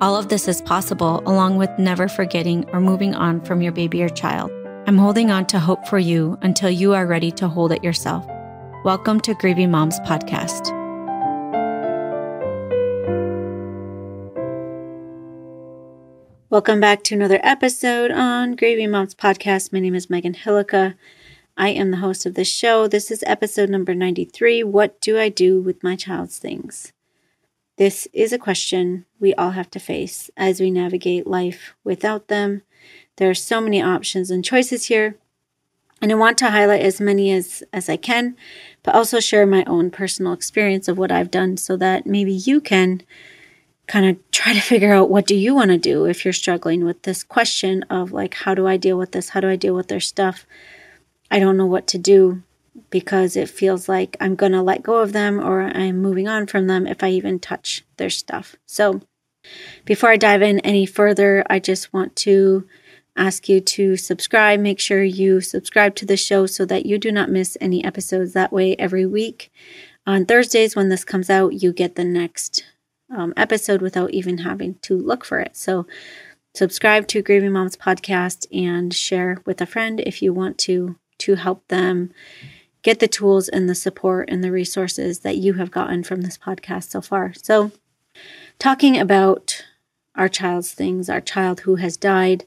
all of this is possible along with never forgetting or moving on from your baby or child. I'm holding on to hope for you until you are ready to hold it yourself. Welcome to Grieving Moms Podcast. Welcome back to another episode on Grieving Moms Podcast. My name is Megan Hillica. I am the host of this show. This is episode number 93 What Do I Do with My Child's Things? This is a question we all have to face as we navigate life without them. There are so many options and choices here, and I want to highlight as many as, as I can, but also share my own personal experience of what I've done so that maybe you can kind of try to figure out what do you want to do if you're struggling with this question of like how do I deal with this? How do I deal with their stuff? I don't know what to do because it feels like I'm going to let go of them or I'm moving on from them if I even touch their stuff. So, before I dive in any further, I just want to ask you to subscribe. Make sure you subscribe to the show so that you do not miss any episodes. That way, every week on Thursdays, when this comes out, you get the next um, episode without even having to look for it. So, subscribe to Grieving Moms Podcast and share with a friend if you want to to help them get the tools and the support and the resources that you have gotten from this podcast so far. So, talking about our child's things, our child who has died,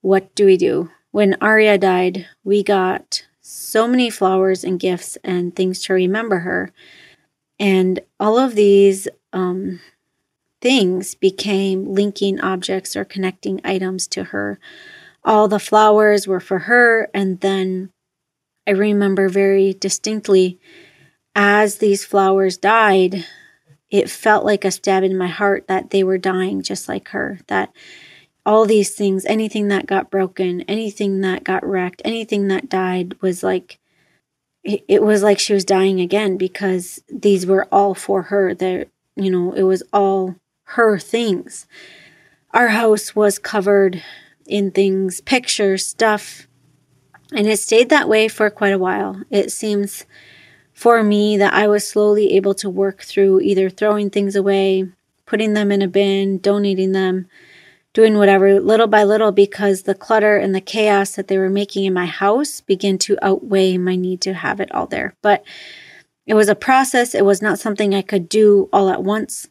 what do we do? When Aria died, we got so many flowers and gifts and things to remember her. And all of these um, things became linking objects or connecting items to her. All the flowers were for her, and then I remember very distinctly as these flowers died, it felt like a stab in my heart that they were dying just like her. That all these things, anything that got broken, anything that got wrecked, anything that died was like, it, was like she was dying again because these were all for her. There, you know, it was all her things. Our house was covered in things, pictures, stuff, and it stayed that way for quite a while. It seems for me that I was slowly able to work through either throwing things away, putting them in a bin, donating them, doing whatever little by little because the clutter and the chaos that they were making in my house began to outweigh my need to have it all there. But it was a process, it was not something I could do all at once.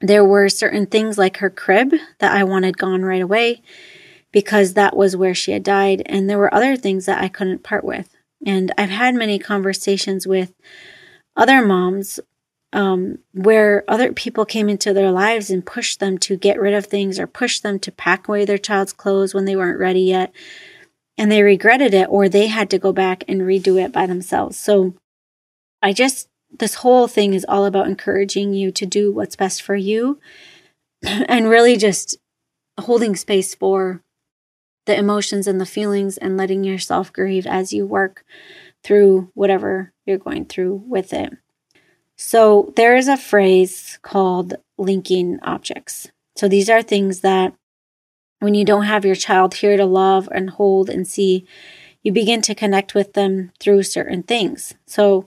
There were certain things like her crib that I wanted gone right away because that was where she had died. And there were other things that I couldn't part with. And I've had many conversations with other moms um, where other people came into their lives and pushed them to get rid of things or pushed them to pack away their child's clothes when they weren't ready yet. And they regretted it or they had to go back and redo it by themselves. So I just, this whole thing is all about encouraging you to do what's best for you and really just holding space for the emotions and the feelings and letting yourself grieve as you work through whatever you're going through with it. So, there is a phrase called linking objects. So, these are things that when you don't have your child here to love and hold and see, you begin to connect with them through certain things. So,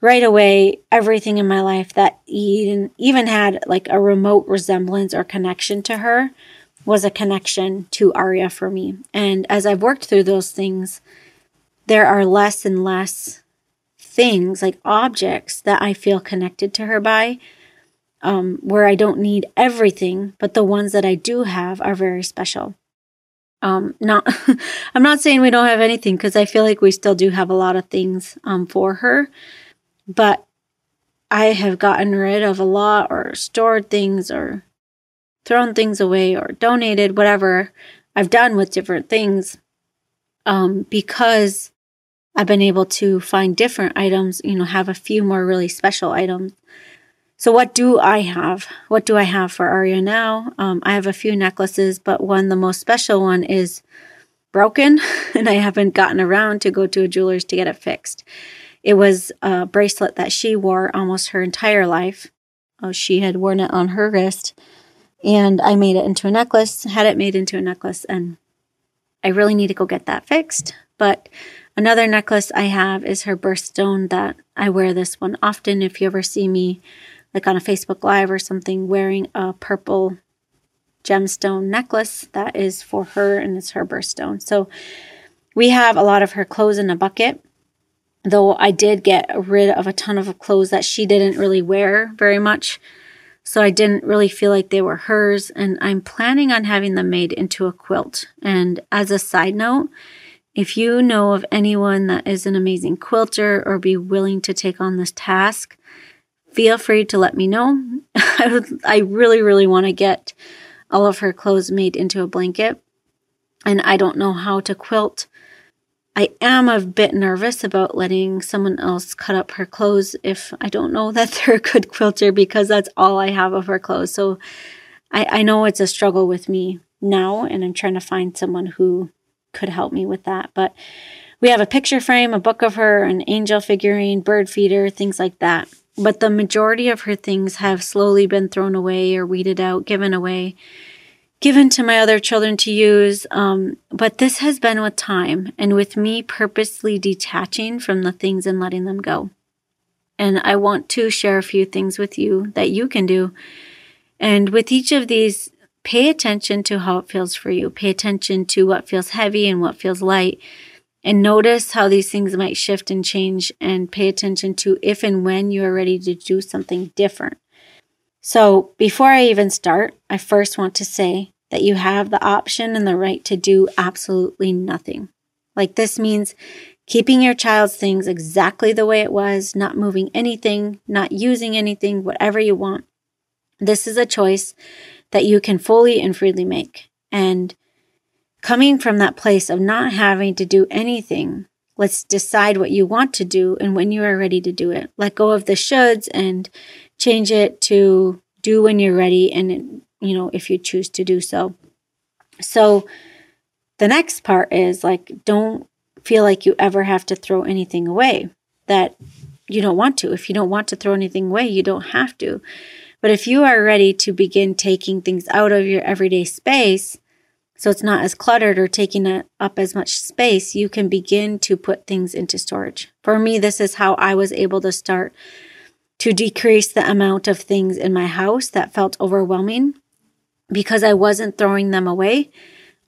right away, everything in my life that even, even had like a remote resemblance or connection to her was a connection to Aria for me. And as I've worked through those things, there are less and less things like objects that I feel connected to her by, um, where I don't need everything, but the ones that I do have are very special. Um, not, I'm not saying we don't have anything because I feel like we still do have a lot of things um, for her, but I have gotten rid of a lot or stored things or thrown things away or donated, whatever I've done with different things, um, because I've been able to find different items, you know, have a few more really special items. So, what do I have? What do I have for Aria now? Um, I have a few necklaces, but one, the most special one, is broken and I haven't gotten around to go to a jeweler's to get it fixed. It was a bracelet that she wore almost her entire life. Oh, she had worn it on her wrist and I made it into a necklace, had it made into a necklace, and I really need to go get that fixed. But another necklace I have is her birthstone that I wear this one often. If you ever see me like on a Facebook Live or something wearing a purple gemstone necklace, that is for her and it's her birthstone. So we have a lot of her clothes in a bucket. Though I did get rid of a ton of clothes that she didn't really wear very much so I didn't really feel like they were hers. And I'm planning on having them made into a quilt. And as a side note, if you know of anyone that is an amazing quilter or be willing to take on this task, feel free to let me know. I really, really want to get all of her clothes made into a blanket. And I don't know how to quilt I am a bit nervous about letting someone else cut up her clothes if I don't know that they're a good quilter because that's all I have of her clothes. So I, I know it's a struggle with me now, and I'm trying to find someone who could help me with that. But we have a picture frame, a book of her, an angel figurine, bird feeder, things like that. But the majority of her things have slowly been thrown away or weeded out, given away given to my other children to use. Um, but this has been with time and with me purposely detaching from the things and letting them go. And I want to share a few things with you that you can do. And with each of these, pay attention to how it feels for you. Pay attention to what feels heavy and what feels light. And notice how these things might shift and change. And pay attention to if and when you are ready to do something different. So, before I even start, I first want to say that you have the option and the right to do absolutely nothing. Like this means keeping your child's things exactly the way it was, not moving anything, not using anything, whatever you want. This is a choice that you can fully and freely make. And coming from that place of not having to do anything, let's decide what you want to do and when you are ready to do it. Let go of the shoulds and change it to do when you're ready and you know, if you choose to do so. So the next part is like, don't feel like you ever have to throw anything away that you don't want to. If you don't want to throw anything away, you don't have to. But if you are ready to begin taking things out of your everyday space, so it's not as cluttered or taking up as much space, you can begin to put things into storage. For me, this is how I was able to start to decrease the amount of things in my house that felt overwhelming because I wasn't throwing them away,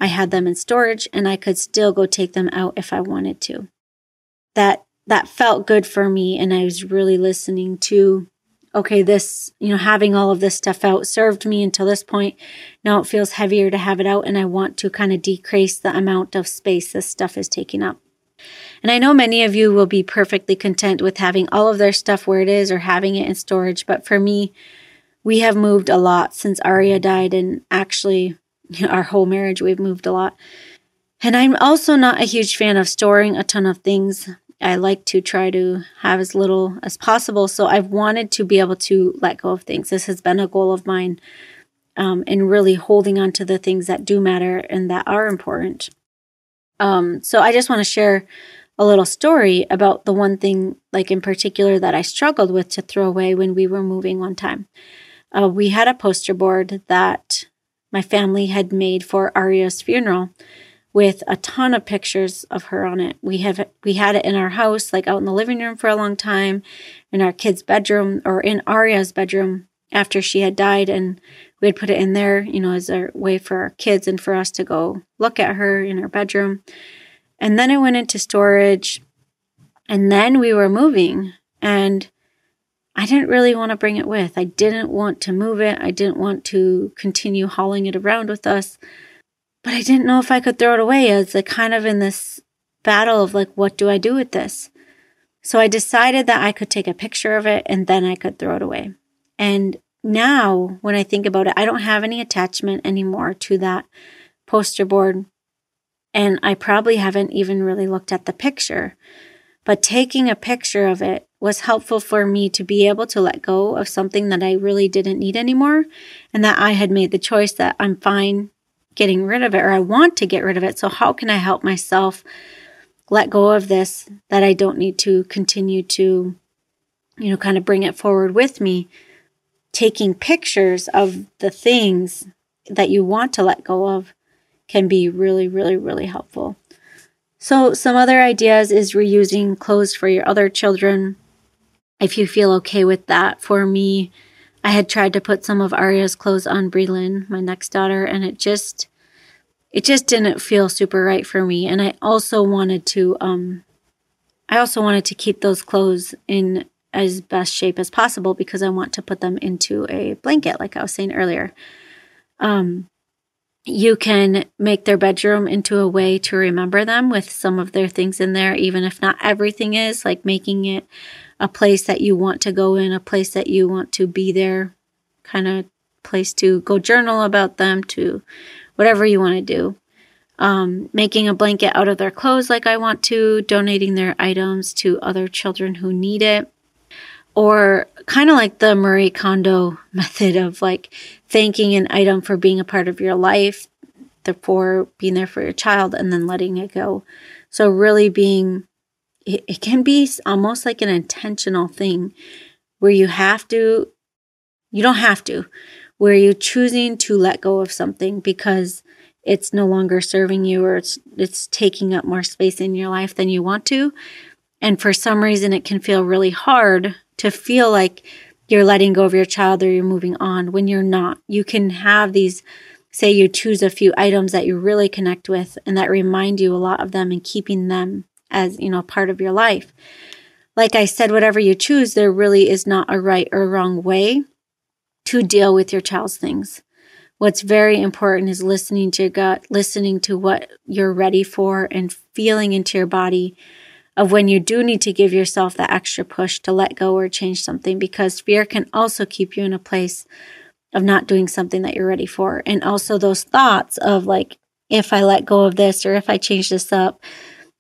I had them in storage and I could still go take them out if I wanted to. That that felt good for me and I was really listening to okay, this, you know, having all of this stuff out served me until this point. Now it feels heavier to have it out and I want to kind of decrease the amount of space this stuff is taking up. And I know many of you will be perfectly content with having all of their stuff where it is or having it in storage, but for me, we have moved a lot since Aria died, and actually, our whole marriage, we've moved a lot. And I'm also not a huge fan of storing a ton of things. I like to try to have as little as possible. So I've wanted to be able to let go of things. This has been a goal of mine um, in really holding on to the things that do matter and that are important. Um, so I just want to share a little story about the one thing, like in particular, that I struggled with to throw away when we were moving one time uh, we had a poster board that my family had made for Aria's funeral with a ton of pictures of her on it. We have we had it in our house, like out in the living room for a long time, in our kids' bedroom or in Aria's bedroom after she had died, and we had put it in there, you know, as a way for our kids and for us to go look at her in her bedroom. And then it went into storage, and then we were moving, and I didn't really want to bring it with. I didn't want to move it. I didn't want to continue hauling it around with us. But I didn't know if I could throw it away as like kind of in this battle of like, what do I do with this? So I decided that I could take a picture of it and then I could throw it away. And now when I think about it, I don't have any attachment anymore to that poster board. And I probably haven't even really looked at the picture. But taking a picture of it was helpful for me to be able to let go of something that I really didn't need anymore and that I had made the choice that I'm fine getting rid of it or I want to get rid of it. So, how can I help myself let go of this that I don't need to continue to, you know, kind of bring it forward with me? Taking pictures of the things that you want to let go of can be really, really, really helpful. So, some other ideas is reusing clothes for your other children if you feel okay with that. For me, I had tried to put some of Aria's clothes on Breland, my next daughter, and it just it just didn't feel super right for me. And I also wanted to um I also wanted to keep those clothes in as best shape as possible because I want to put them into a blanket, like I was saying earlier. Um you can make their bedroom into a way to remember them with some of their things in there, even if not everything is, like making it a place that you want to go in, a place that you want to be there, kind of place to go journal about them, to whatever you want to do. Um, making a blanket out of their clothes like I want to, donating their items to other children who need it, or kind of like the Marie Kondo method of like thanking an item for being a part of your life, for being there for your child, and then letting it go. So, really being it, it can be almost like an intentional thing where you have to, you don't have to, where you're choosing to let go of something because it's no longer serving you or it's it's taking up more space in your life than you want to. And for some reason it can feel really hard to feel like you're letting go of your child or you're moving on when you're not. You can have these say you choose a few items that you really connect with and that remind you a lot of them and keeping them as, you know, part of your life. Like I said, whatever you choose, there really is not a right or wrong way to deal with your child's things. What's very important is listening to your gut, listening to what you're ready for, and feeling into your body of when you do need to give yourself that extra push to let go or change something because fear can also keep you in a place of not doing something that you're ready for. And also those thoughts of like, if I let go of this or if I change this up,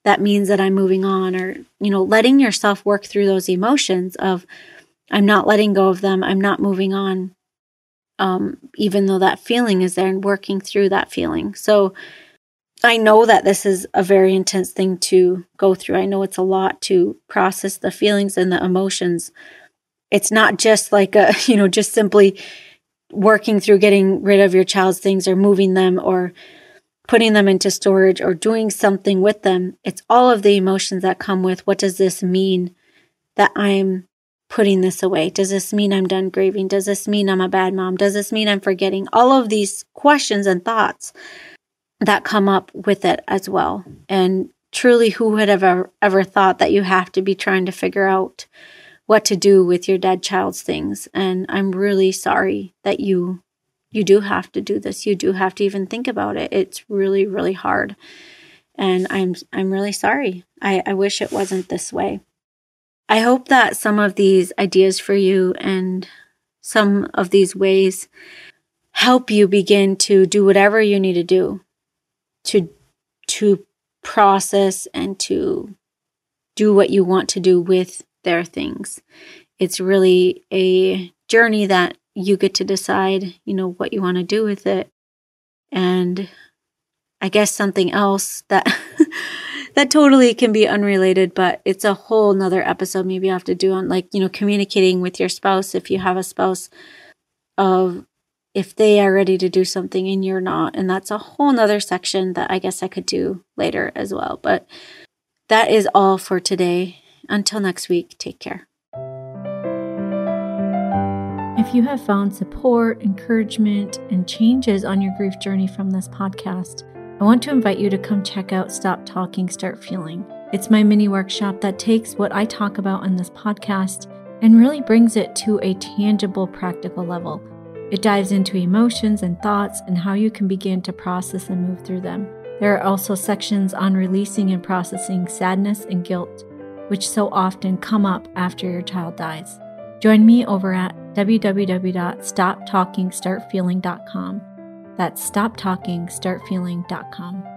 that means that I'm moving on or, you know, letting yourself work through those emotions of, I'm not letting go of them, I'm not moving on, um, even though that feeling is there and working through that feeling. So I know that this is a very intense thing to go through. I know it's a lot to process the feelings and the emotions. It's not just like a, you know, just simply working through getting rid of your child's things or moving them or putting them into storage or doing something with them. It's all of the emotions that come with what does this mean that I'm putting this away? Does this mean I'm done grieving? Does this mean I'm a bad mom? Does this mean I'm forgetting? All of these questions and thoughts that come up with it as well. And truly, who would have ever, ever thought that you have to be trying to figure out what to do with your dead child's things? And I'm really sorry that you you do have to do this. You do have to even think about it. It's really, really hard. And I'm I'm really sorry. I, I wish it wasn't this way. I hope that some of these ideas for you and some of these ways help you begin to do whatever you need to do to to process and to do what you want to do with their things. It's really a journey that you get to decide, you know, what you want to do with it. And I guess something else that that totally can be unrelated, but it's a whole nother episode maybe I have to do on like, you know, communicating with your spouse if you have a spouse of if they are ready to do something and you're not. And that's a whole nother section that I guess I could do later as well. But that is all for today. Until next week, take care. If you have found support, encouragement, and changes on your grief journey from this podcast, I want to invite you to come check out Stop Talking, Start Feeling. It's my mini workshop that takes what I talk about in this podcast and really brings it to a tangible, practical level. It dives into emotions and thoughts and how you can begin to process and move through them. There are also sections on releasing and processing sadness and guilt, which so often come up after your child dies. Join me over at www.stoptalkingstartfeeling.com. That's stoptalkingstartfeeling.com.